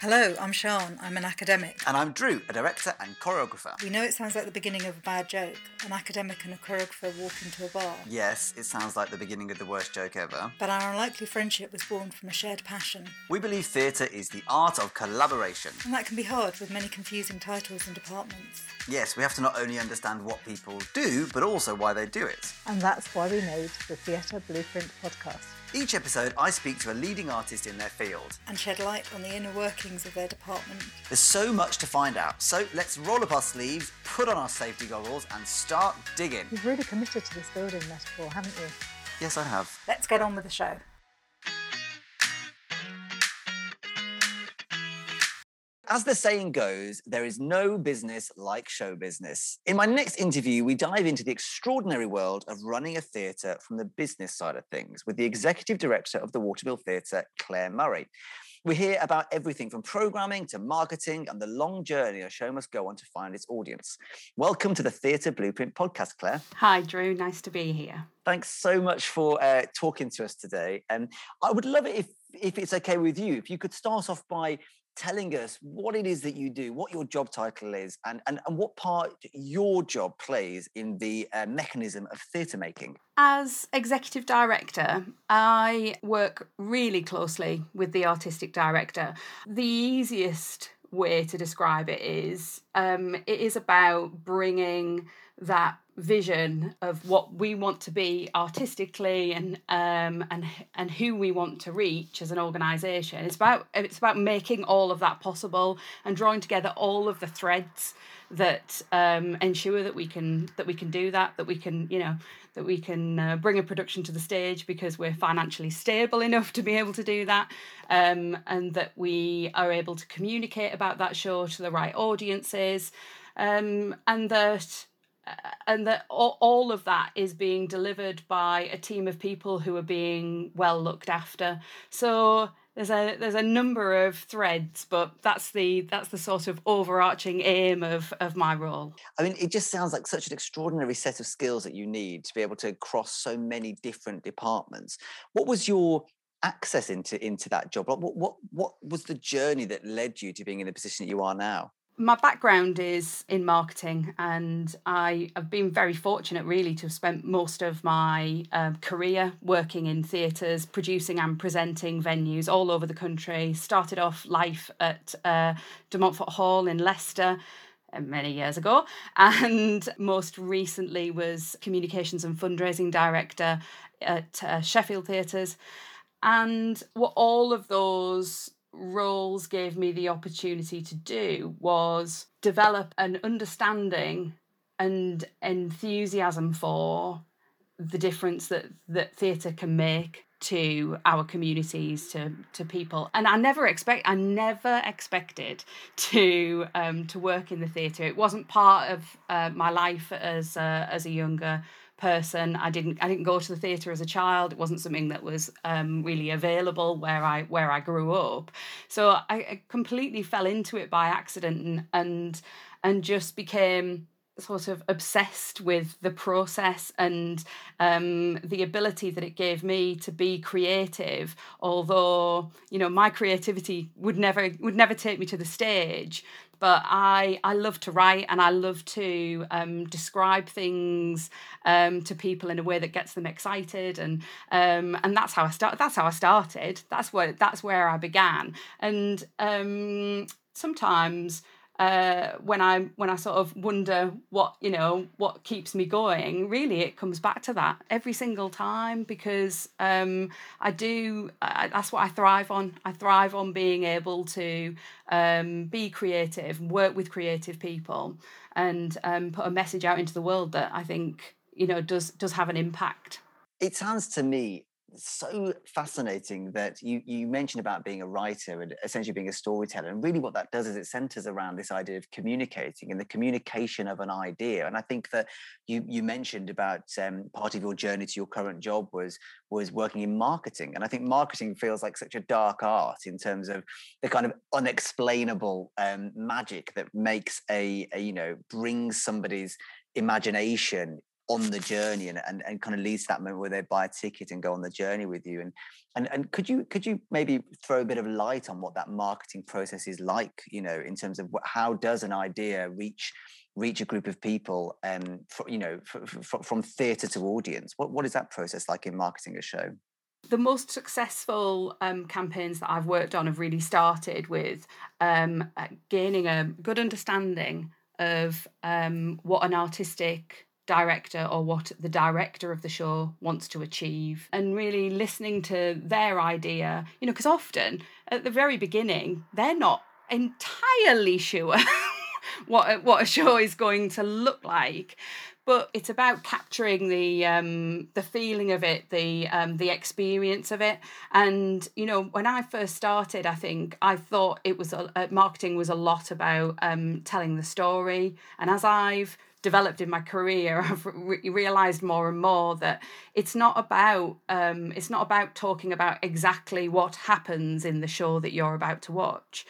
Hello, I'm Siân. I'm an academic. And I'm Drew, a director and choreographer. We know it sounds like the beginning of a bad joke. An academic and a choreographer walk into a bar. Yes, it sounds like the beginning of the worst joke ever. But our unlikely friendship was born from a shared passion. We believe theatre is the art of collaboration. And that can be hard with many confusing titles and departments. Yes, we have to not only understand what people do, but also why they do it. And that's why we made the Theatre Blueprint podcast. Each episode, I speak to a leading artist in their field and shed light on the inner workings of their department. There's so much to find out, so let's roll up our sleeves, put on our safety goggles, and start digging. You've really committed to this building metaphor, haven't you? Yes, I have. Let's get on with the show. As the saying goes, there is no business like show business. In my next interview, we dive into the extraordinary world of running a theatre from the business side of things with the executive director of the Watermill Theatre, Claire Murray. We hear about everything from programming to marketing and the long journey a show must go on to find its audience. Welcome to the Theatre Blueprint podcast, Claire. Hi, Drew. Nice to be here. Thanks so much for uh, talking to us today. And I would love it if, if it's okay with you, if you could start off by telling us what it is that you do, what your job title is, and, and, and what part your job plays in the uh, mechanism of theatre making. As executive director, I work really closely with the artistic director. The easiest way to describe it is um, it is about bringing that vision of what we want to be artistically and um, and and who we want to reach as an organization it's about it's about making all of that possible and drawing together all of the threads that um, ensure that we can that we can do that that we can you know that we can uh, bring a production to the stage because we're financially stable enough to be able to do that um, and that we are able to communicate about that show to the right audiences um, and that and that all of that is being delivered by a team of people who are being well looked after. So there's a there's a number of threads but that's the that's the sort of overarching aim of of my role. I mean it just sounds like such an extraordinary set of skills that you need to be able to cross so many different departments. What was your access into into that job? What what what was the journey that led you to being in the position that you are now my background is in marketing, and I have been very fortunate, really, to have spent most of my uh, career working in theatres, producing and presenting venues all over the country. Started off life at uh, De Montfort Hall in Leicester uh, many years ago, and most recently was communications and fundraising director at uh, Sheffield Theatres. And what all of those roles gave me the opportunity to do was develop an understanding and enthusiasm for the difference that that theatre can make to our communities to to people. And i never expect i never expected to um to work in the theatre. It wasn't part of uh, my life as uh, as a younger person. I didn't I didn't go to the theatre as a child. It wasn't something that was um, really available where I where I grew up. So I, completely fell into it by accident and and, and just became sort of obsessed with the process and um, the ability that it gave me to be creative although you know my creativity would never would never take me to the stage. But I I love to write and I love to um, describe things um, to people in a way that gets them excited and um, and that's how I start that's how I started. That's where that's where I began. And um, sometimes uh, when I when I sort of wonder what you know what keeps me going, really it comes back to that every single time because um, I do. I, that's what I thrive on. I thrive on being able to um, be creative, work with creative people, and um, put a message out into the world that I think you know does does have an impact. It sounds to me so fascinating that you you mentioned about being a writer and essentially being a storyteller and really what that does is it centers around this idea of communicating and the communication of an idea and i think that you you mentioned about um, part of your journey to your current job was was working in marketing and i think marketing feels like such a dark art in terms of the kind of unexplainable um, magic that makes a, a you know brings somebody's imagination on the journey and, and, and kind of leads to that moment where they buy a ticket and go on the journey with you. And and and could you could you maybe throw a bit of light on what that marketing process is like you know in terms of what, how does an idea reach reach a group of people um for, you know for, for, from theatre to audience? What what is that process like in marketing a show? The most successful um, campaigns that I've worked on have really started with um, uh, gaining a good understanding of um, what an artistic director or what the director of the show wants to achieve and really listening to their idea you know because often at the very beginning they're not entirely sure what what a show is going to look like but it's about capturing the um, the feeling of it, the um, the experience of it. And you know, when I first started, I think I thought it was a, uh, marketing was a lot about um, telling the story. And as I've developed in my career, I've re- realized more and more that it's not about um, it's not about talking about exactly what happens in the show that you're about to watch.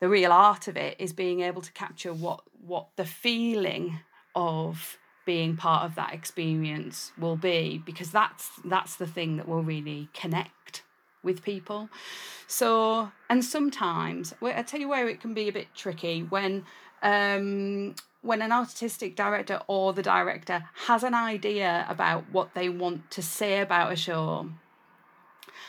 The real art of it is being able to capture what what the feeling of being part of that experience will be because that's that's the thing that will really connect with people so and sometimes i tell you where it can be a bit tricky when um when an artistic director or the director has an idea about what they want to say about a show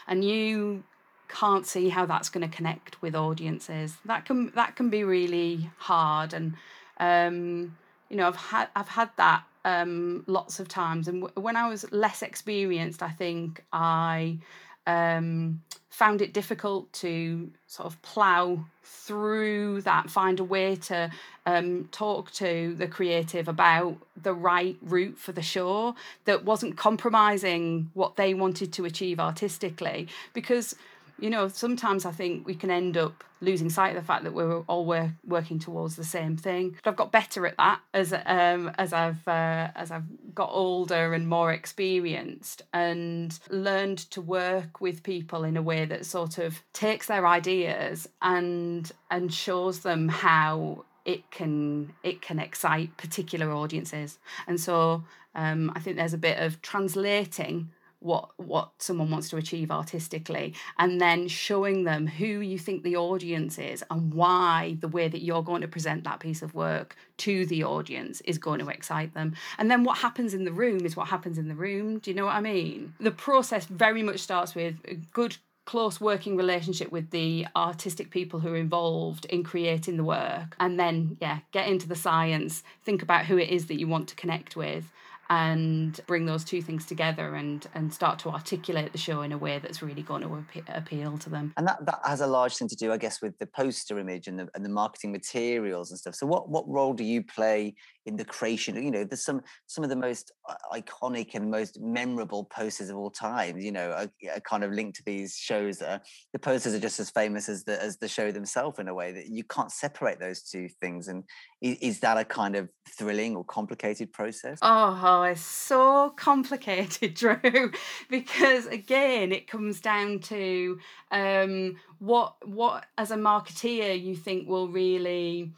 and you can't see how that's going to connect with audiences that can that can be really hard and um you know i've had i've had that um, lots of times. And w- when I was less experienced, I think I um, found it difficult to sort of plough through that, find a way to um, talk to the creative about the right route for the show that wasn't compromising what they wanted to achieve artistically. Because you know, sometimes I think we can end up losing sight of the fact that we're all work, working towards the same thing. But I've got better at that as um, as I've uh, as I've got older and more experienced, and learned to work with people in a way that sort of takes their ideas and and shows them how it can it can excite particular audiences. And so um, I think there's a bit of translating what what someone wants to achieve artistically and then showing them who you think the audience is and why the way that you're going to present that piece of work to the audience is going to excite them. And then what happens in the room is what happens in the room. Do you know what i mean? The process very much starts with a good close working relationship with the artistic people who are involved in creating the work. And then yeah get into the science. Think about who it is that you want to connect with and bring those two things together and and start to articulate the show in a way that's really going to ap- appeal to them. And that that has a large thing to do i guess with the poster image and the, and the marketing materials and stuff. So what what role do you play in the creation you know there's some some of the most uh, iconic and most memorable posters of all time you know a, a kind of link to these shows are, the posters are just as famous as the as the show themselves in a way that you can't separate those two things. And is, is that a kind of thrilling or complicated process? Oh it's so complicated drew because again it comes down to um what what as a marketeer you think will really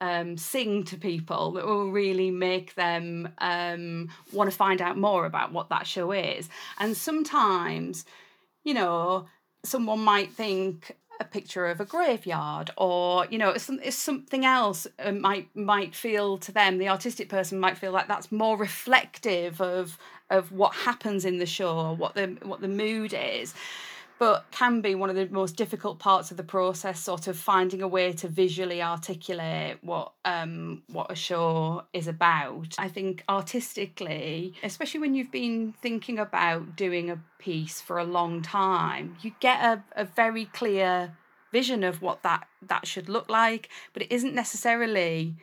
um, sing to people that will really make them um, want to find out more about what that show is. And sometimes, you know, someone might think a picture of a graveyard or you know it's, something else uh, might might feel to them the artistic person might feel like that's more reflective of of what happens in the show what the what the mood is but can be one of the most difficult parts of the process sort of finding a way to visually articulate what um what a show is about. I think artistically especially when you've been thinking about doing a piece for a long time you get a, a very clear vision of what that that should look like but it isn't necessarily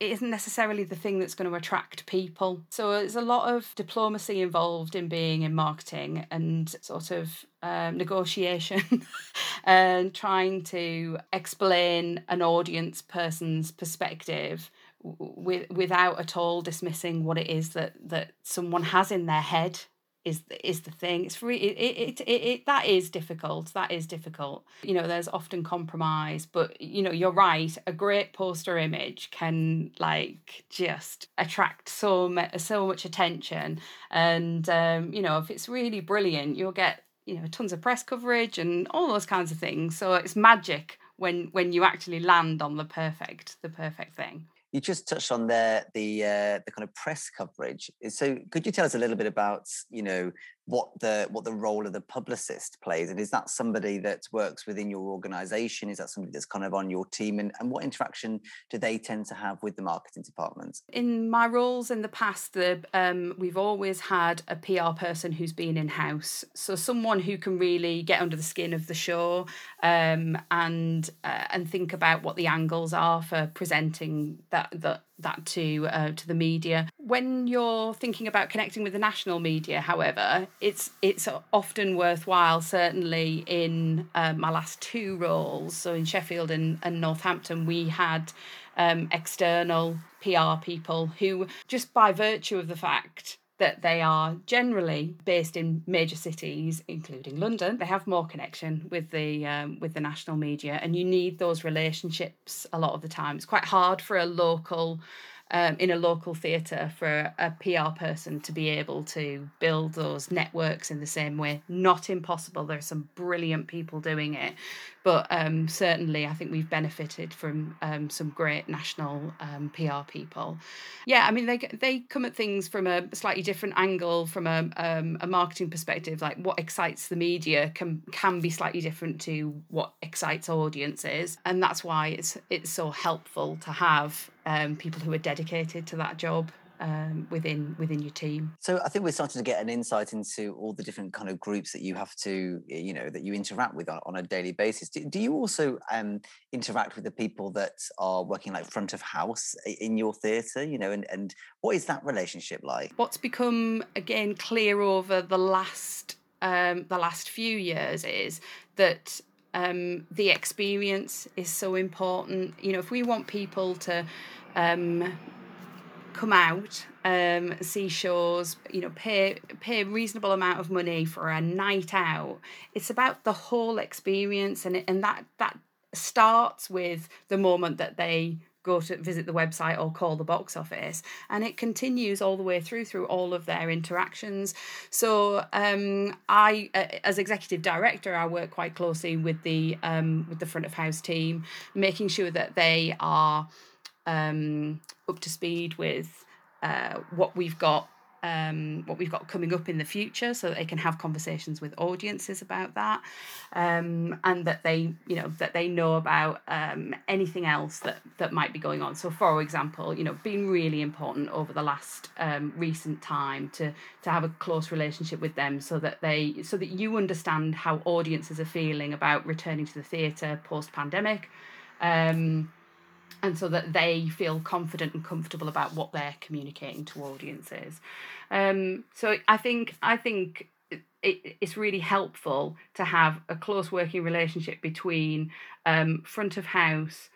it isn't necessarily the thing that's going to attract people. So there's a lot of diplomacy involved in being in marketing and sort of um, negotiation and trying to explain an audience person's perspective with without at all dismissing what it is that that someone has in their head is is the thing. It's really it, it, it, it that is difficult. That is difficult. You know, there's often compromise, but you know, you're right. A great poster image can like just attract so so much attention, and um, you know, if it's really brilliant, you'll get you know tons of press coverage and all those kinds of things. So it's magic when when you actually land on the perfect the perfect thing you just touched on there the uh, the kind of press coverage. So could you tell us a little bit about you know what the what the role of the publicist plays, and is that somebody that works within your organisation? Is that somebody that's kind of on your team, and, and what interaction do they tend to have with the marketing department? In my roles in the past, the um, we've always had a PR person who's been in house, so someone who can really get under the skin of the show um, and uh, and think about what the angles are for presenting that that that to uh, to the media. When you're thinking about connecting with the national media, however, it's it's often worthwhile. Certainly, in uh, my last two roles, so in Sheffield and, and Northampton, we had um, external PR people who, just by virtue of the fact that they are generally based in major cities, including London. They have more connection with the um, with the national media, and you need those relationships a lot of the time. It's quite hard for a local um, in a local theatre for a PR person to be able to build those networks in the same way. Not impossible. There are some brilliant people doing it, but um, certainly I think we've benefited from um, some great national um, PR people. Yeah, I mean they they come at things from a slightly different angle, from a um, a marketing perspective. Like what excites the media can can be slightly different to what excites audiences, and that's why it's it's so helpful to have um, people who are dedicated to that job um, within within your team. So I think we're starting to get an insight into all the different kind of groups that you have to, you know, that you interact with on, on a daily basis. Do, do you also um, interact with the people that are working like front of house in your theatre? You know, and and what is that relationship like? What's become again clear over the last um, the last few years is that um, the experience is so important. You know, if we want people to um, come out, um, see shows, you know, pay pay a reasonable amount of money for a night out. It's about the whole experience, and and that that starts with the moment that they go to visit the website or call the box office and it continues all the way through through all of their interactions so um, i uh, as executive director i work quite closely with the um, with the front of house team making sure that they are um, up to speed with uh, what we've got um, what we've got coming up in the future so that they can have conversations with audiences about that um, and that they you know that they know about um, anything else that that might be going on. So for example you know been really important over the last um, recent time to to have a close relationship with them so that they so that you understand how audiences are feeling about returning to the theatre post pandemic um, and so that they feel confident and comfortable about what they're communicating to audiences. Um, so I think I think it, it's really helpful to have a close working relationship between um, front of house,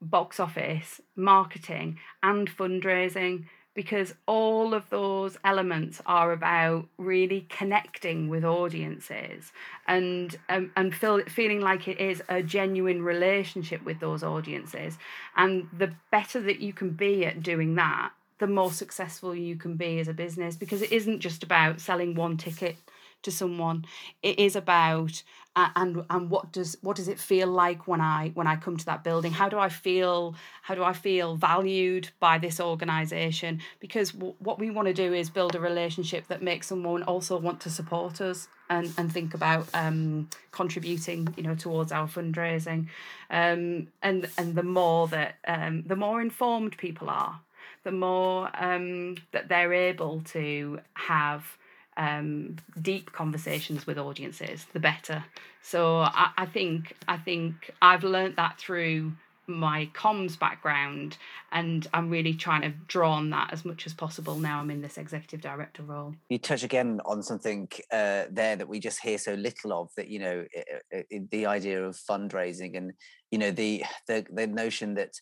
box office, marketing, and fundraising because all of those elements are about really connecting with audiences and um, and feel, feeling like it is a genuine relationship with those audiences. And the better that you can be at doing that the more successful you can be as a business because it isn't just about selling one ticket to someone it is about uh, and and what does what does it feel like when i when i come to that building? How do i feel how do i feel valued by this organization because w- what we want to do is build a relationship that makes someone also want to support us and and think about um contributing you know towards our fundraising. Um and and the more that um the more informed people are the more um that they're able to have um, deep conversations with audiences, the better. So I, I think I think I've learned that through my comms background and I'm really trying to draw on that as much as possible now I'm in this executive director role. You touch again on something uh, there that we just hear so little of that you know it, it, the idea of fundraising and you know the the the notion that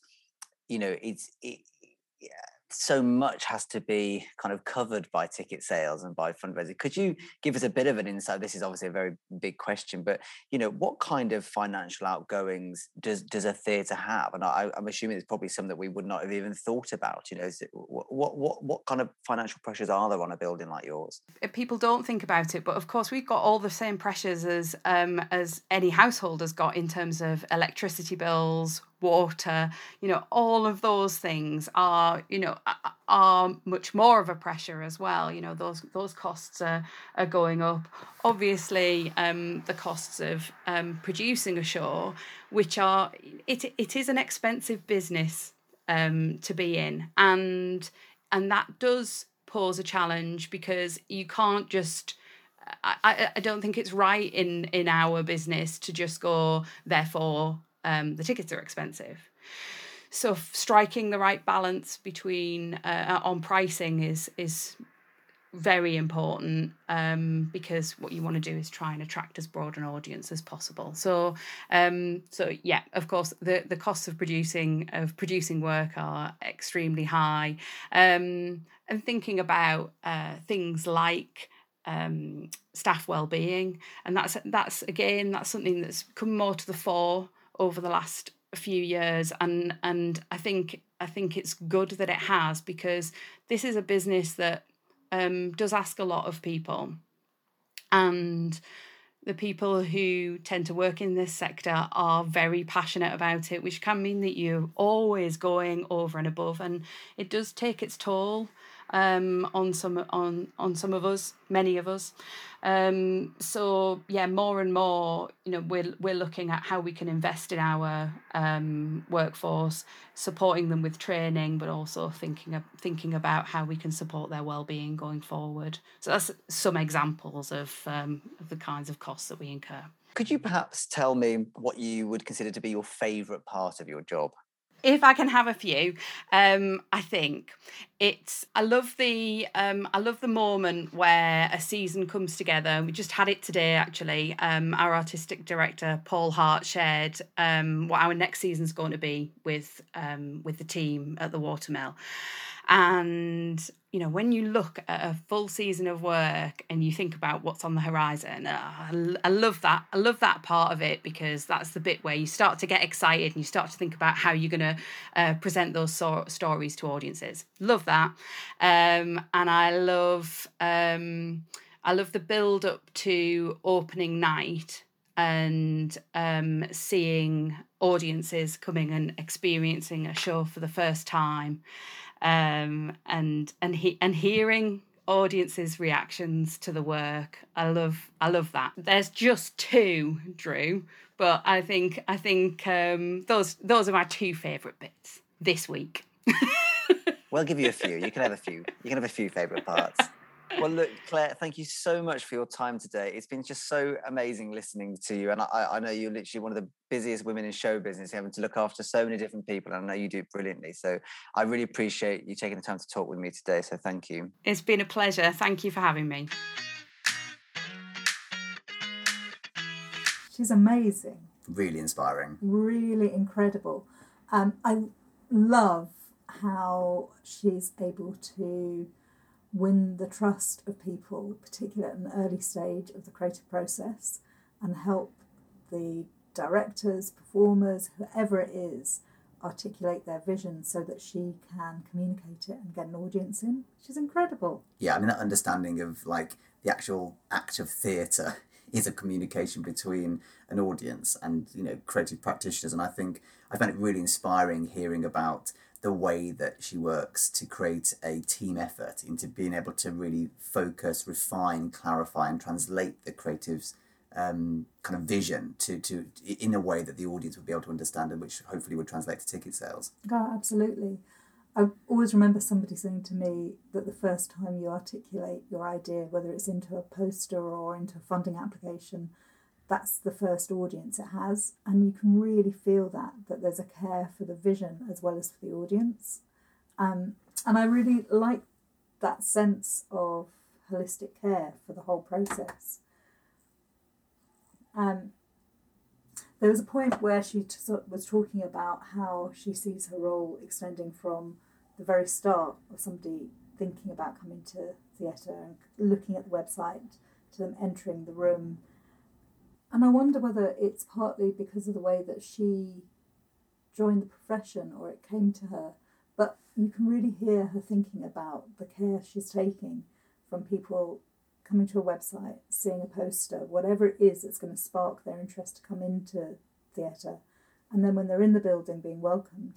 you know it's it, so much has to be kind of covered by ticket sales and by fundraising. Could you give us a bit of an insight? This is obviously a very big question, but you know, what kind of financial outgoings does does a theatre have? And I, am assuming it's probably some that we would not have even thought about. You know, it, what what what kind of financial pressures are there on a building like yours? People don't think about it, but of course we've got all the same pressures as um, as any household has got in terms of electricity bills, water you know all of those things are you know are much more of a pressure as well. You know those those costs are are going up. Obviously um the costs of um producing a show which are it it is an expensive business um to be in. And and that does pose a challenge because you can't just I, I don't think it's right in in our business to just go therefore um, the tickets are expensive. So striking the right balance between uh, on pricing is is very important um, because what you want to do is try and attract as broad an audience as possible. So, um, so yeah, of course, the the costs of producing of producing work are extremely high, um, and thinking about uh, things like. Um, staff well-being and that's that's again that's something that's come more to the fore over the last few years and and I think I think it's good that it has because this is a business that um, does ask a lot of people. And the people who tend to work in this sector are very passionate about it which can mean that you're always going over and above and it does take its toll um, on some on on some of us, many of us. Um, so yeah, more and more, you know, we're we're looking at how we can invest in our um, workforce, supporting them with training, but also thinking of, thinking about how we can support their well-being going forward. So that's some examples of, um, of the kinds of costs that we incur. Could you perhaps tell me what you would consider to be your favourite part of your job? If I can have a few, um, I think it's I love the um, I love the moment where a season comes together. We just had it today actually. Um, our artistic director Paul Hart shared um, what our next season's going to be with um, with the team at the Watermill, and you know, when you look at a full season of work and you think about what's on the horizon, uh, I love that. I love that part of it because that's the bit where you start to get excited and you start to think about how you're going to uh, present those so- stories to audiences. Love that, um, and I love um, I love the build up to opening night and um, seeing audiences coming and experiencing a show for the first time um, and and he and hearing audiences' reactions to the work. I love I love that. There's just two, Drew, but I think I think um, those those are my two favourite bits this week. we'll give you a few. You can have a few. You can have a few favourite parts well, look, Claire, thank you so much for your time today. It's been just so amazing listening to you. And I, I know you're literally one of the busiest women in show business, having to look after so many different people. And I know you do brilliantly. So I really appreciate you taking the time to talk with me today. So thank you. It's been a pleasure. Thank you for having me. She's amazing. Really inspiring. Really incredible. Um, I love how she's able to win the trust of people, particularly at an early stage of the creative process, and help the directors, performers, whoever it is, articulate their vision so that she can communicate it and get an audience in, is incredible. Yeah, I mean, that understanding of like the actual act of theatre is a communication between an audience and, you know, creative practitioners. And I think I found it really inspiring hearing about the way that she works to create a team effort into being able to really focus, refine, clarify, and translate the creative's um, kind of vision to, to in a way that the audience would be able to understand and which hopefully would translate to ticket sales. Oh, absolutely. I always remember somebody saying to me that the first time you articulate your idea, whether it's into a poster or into a funding application, that's the first audience it has and you can really feel that that there's a care for the vision as well as for the audience um, and i really like that sense of holistic care for the whole process um, there was a point where she t- was talking about how she sees her role extending from the very start of somebody thinking about coming to theatre and looking at the website to them entering the room. And I wonder whether it's partly because of the way that she joined the profession or it came to her, but you can really hear her thinking about the care she's taking from people coming to a website, seeing a poster, whatever it is that's going to spark their interest to come into theatre, and then when they're in the building being welcomed.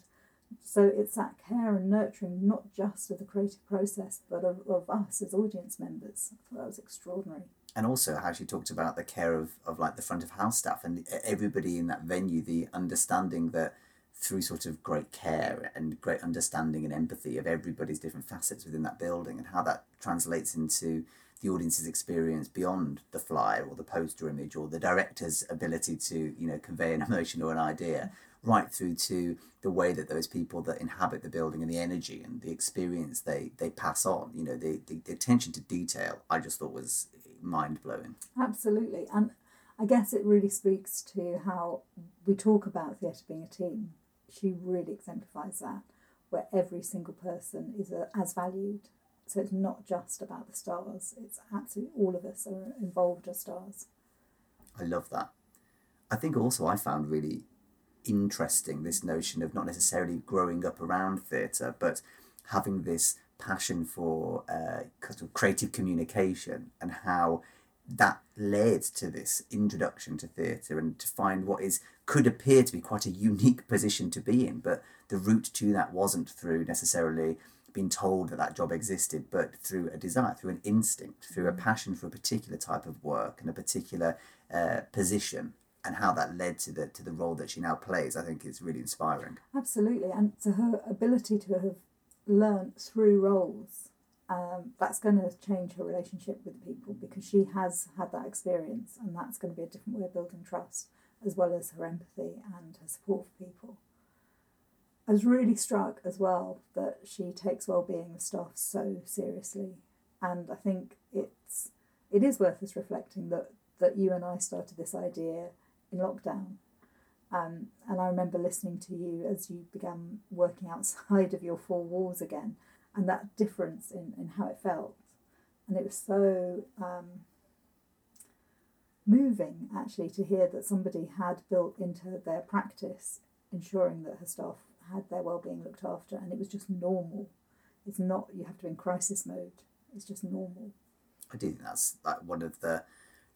So it's that care and nurturing, not just of the creative process, but of, of us as audience members. I thought that was extraordinary. And also how she talked about the care of, of like the front of house staff and everybody in that venue, the understanding that through sort of great care and great understanding and empathy of everybody's different facets within that building and how that translates into the audience's experience beyond the flyer or the poster image or the director's ability to you know convey an emotion or an idea right through to the way that those people that inhabit the building and the energy and the experience they they pass on. You know the, the, the attention to detail i just thought was mind-blowing. Absolutely. And i guess it really speaks to how we talk about theatre being a team. She really exemplifies that where every single person is a, as valued. So it's not just about the stars, it's absolutely all of us are involved as stars. I love that. I think also I found really interesting this notion of not necessarily growing up around theatre, but having this passion for uh, creative communication and how that led to this introduction to theatre and to find what is could appear to be quite a unique position to be in, but the route to that wasn't through necessarily being told that that job existed, but through a desire, through an instinct, through a mm. passion for a particular type of work and a particular uh, position, and how that led to the to the role that she now plays, I think is really inspiring. Absolutely, and to her ability to have learnt through roles, um, that's going to change her relationship with people because she has had that experience, and that's going to be a different way of building trust, as well as her empathy and her support for people. I was really struck as well that she takes well-being of staff so seriously, and I think it's it is worth us reflecting that that you and I started this idea in lockdown, um, and I remember listening to you as you began working outside of your four walls again, and that difference in in how it felt, and it was so. Um, moving actually to hear that somebody had built into their practice ensuring that her staff had their well-being looked after and it was just normal. It's not you have to be in crisis mode. It's just normal. I do think that's like one of the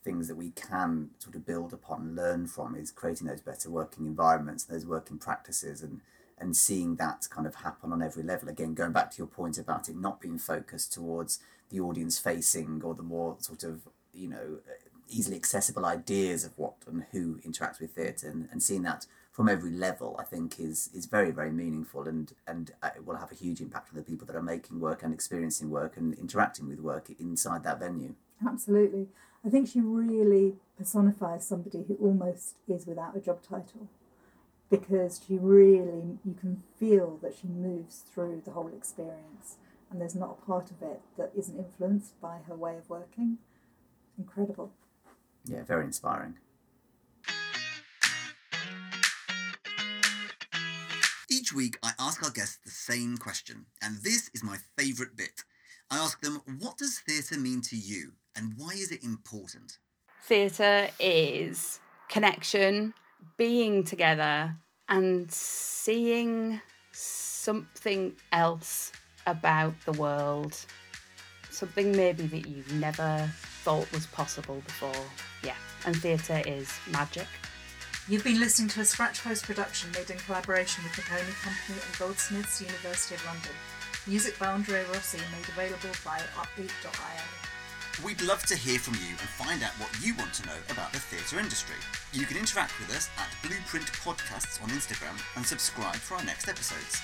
things that we can sort of build upon and learn from is creating those better working environments those working practices and and seeing that kind of happen on every level again going back to your point about it not being focused towards the audience facing or the more sort of you know easily accessible ideas of what and who interacts with theatre and, and seeing that from every level, I think is is very very meaningful and and uh, will have a huge impact on the people that are making work and experiencing work and interacting with work inside that venue. Absolutely, I think she really personifies somebody who almost is without a job title, because she really you can feel that she moves through the whole experience, and there's not a part of it that isn't influenced by her way of working. Incredible. Yeah, very inspiring. Each week, I ask our guests the same question, and this is my favourite bit. I ask them, What does theatre mean to you, and why is it important? Theatre is connection, being together, and seeing something else about the world. Something maybe that you've never thought was possible before. Yeah, and theatre is magic. You've been listening to a Scratch Post production made in collaboration with the McOnie Company and Goldsmiths University of London. Music by Andrey Rossi made available by uppbeat.io. We'd love to hear from you and find out what you want to know about the theatre industry. You can interact with us at Blueprint Podcasts on Instagram and subscribe for our next episodes.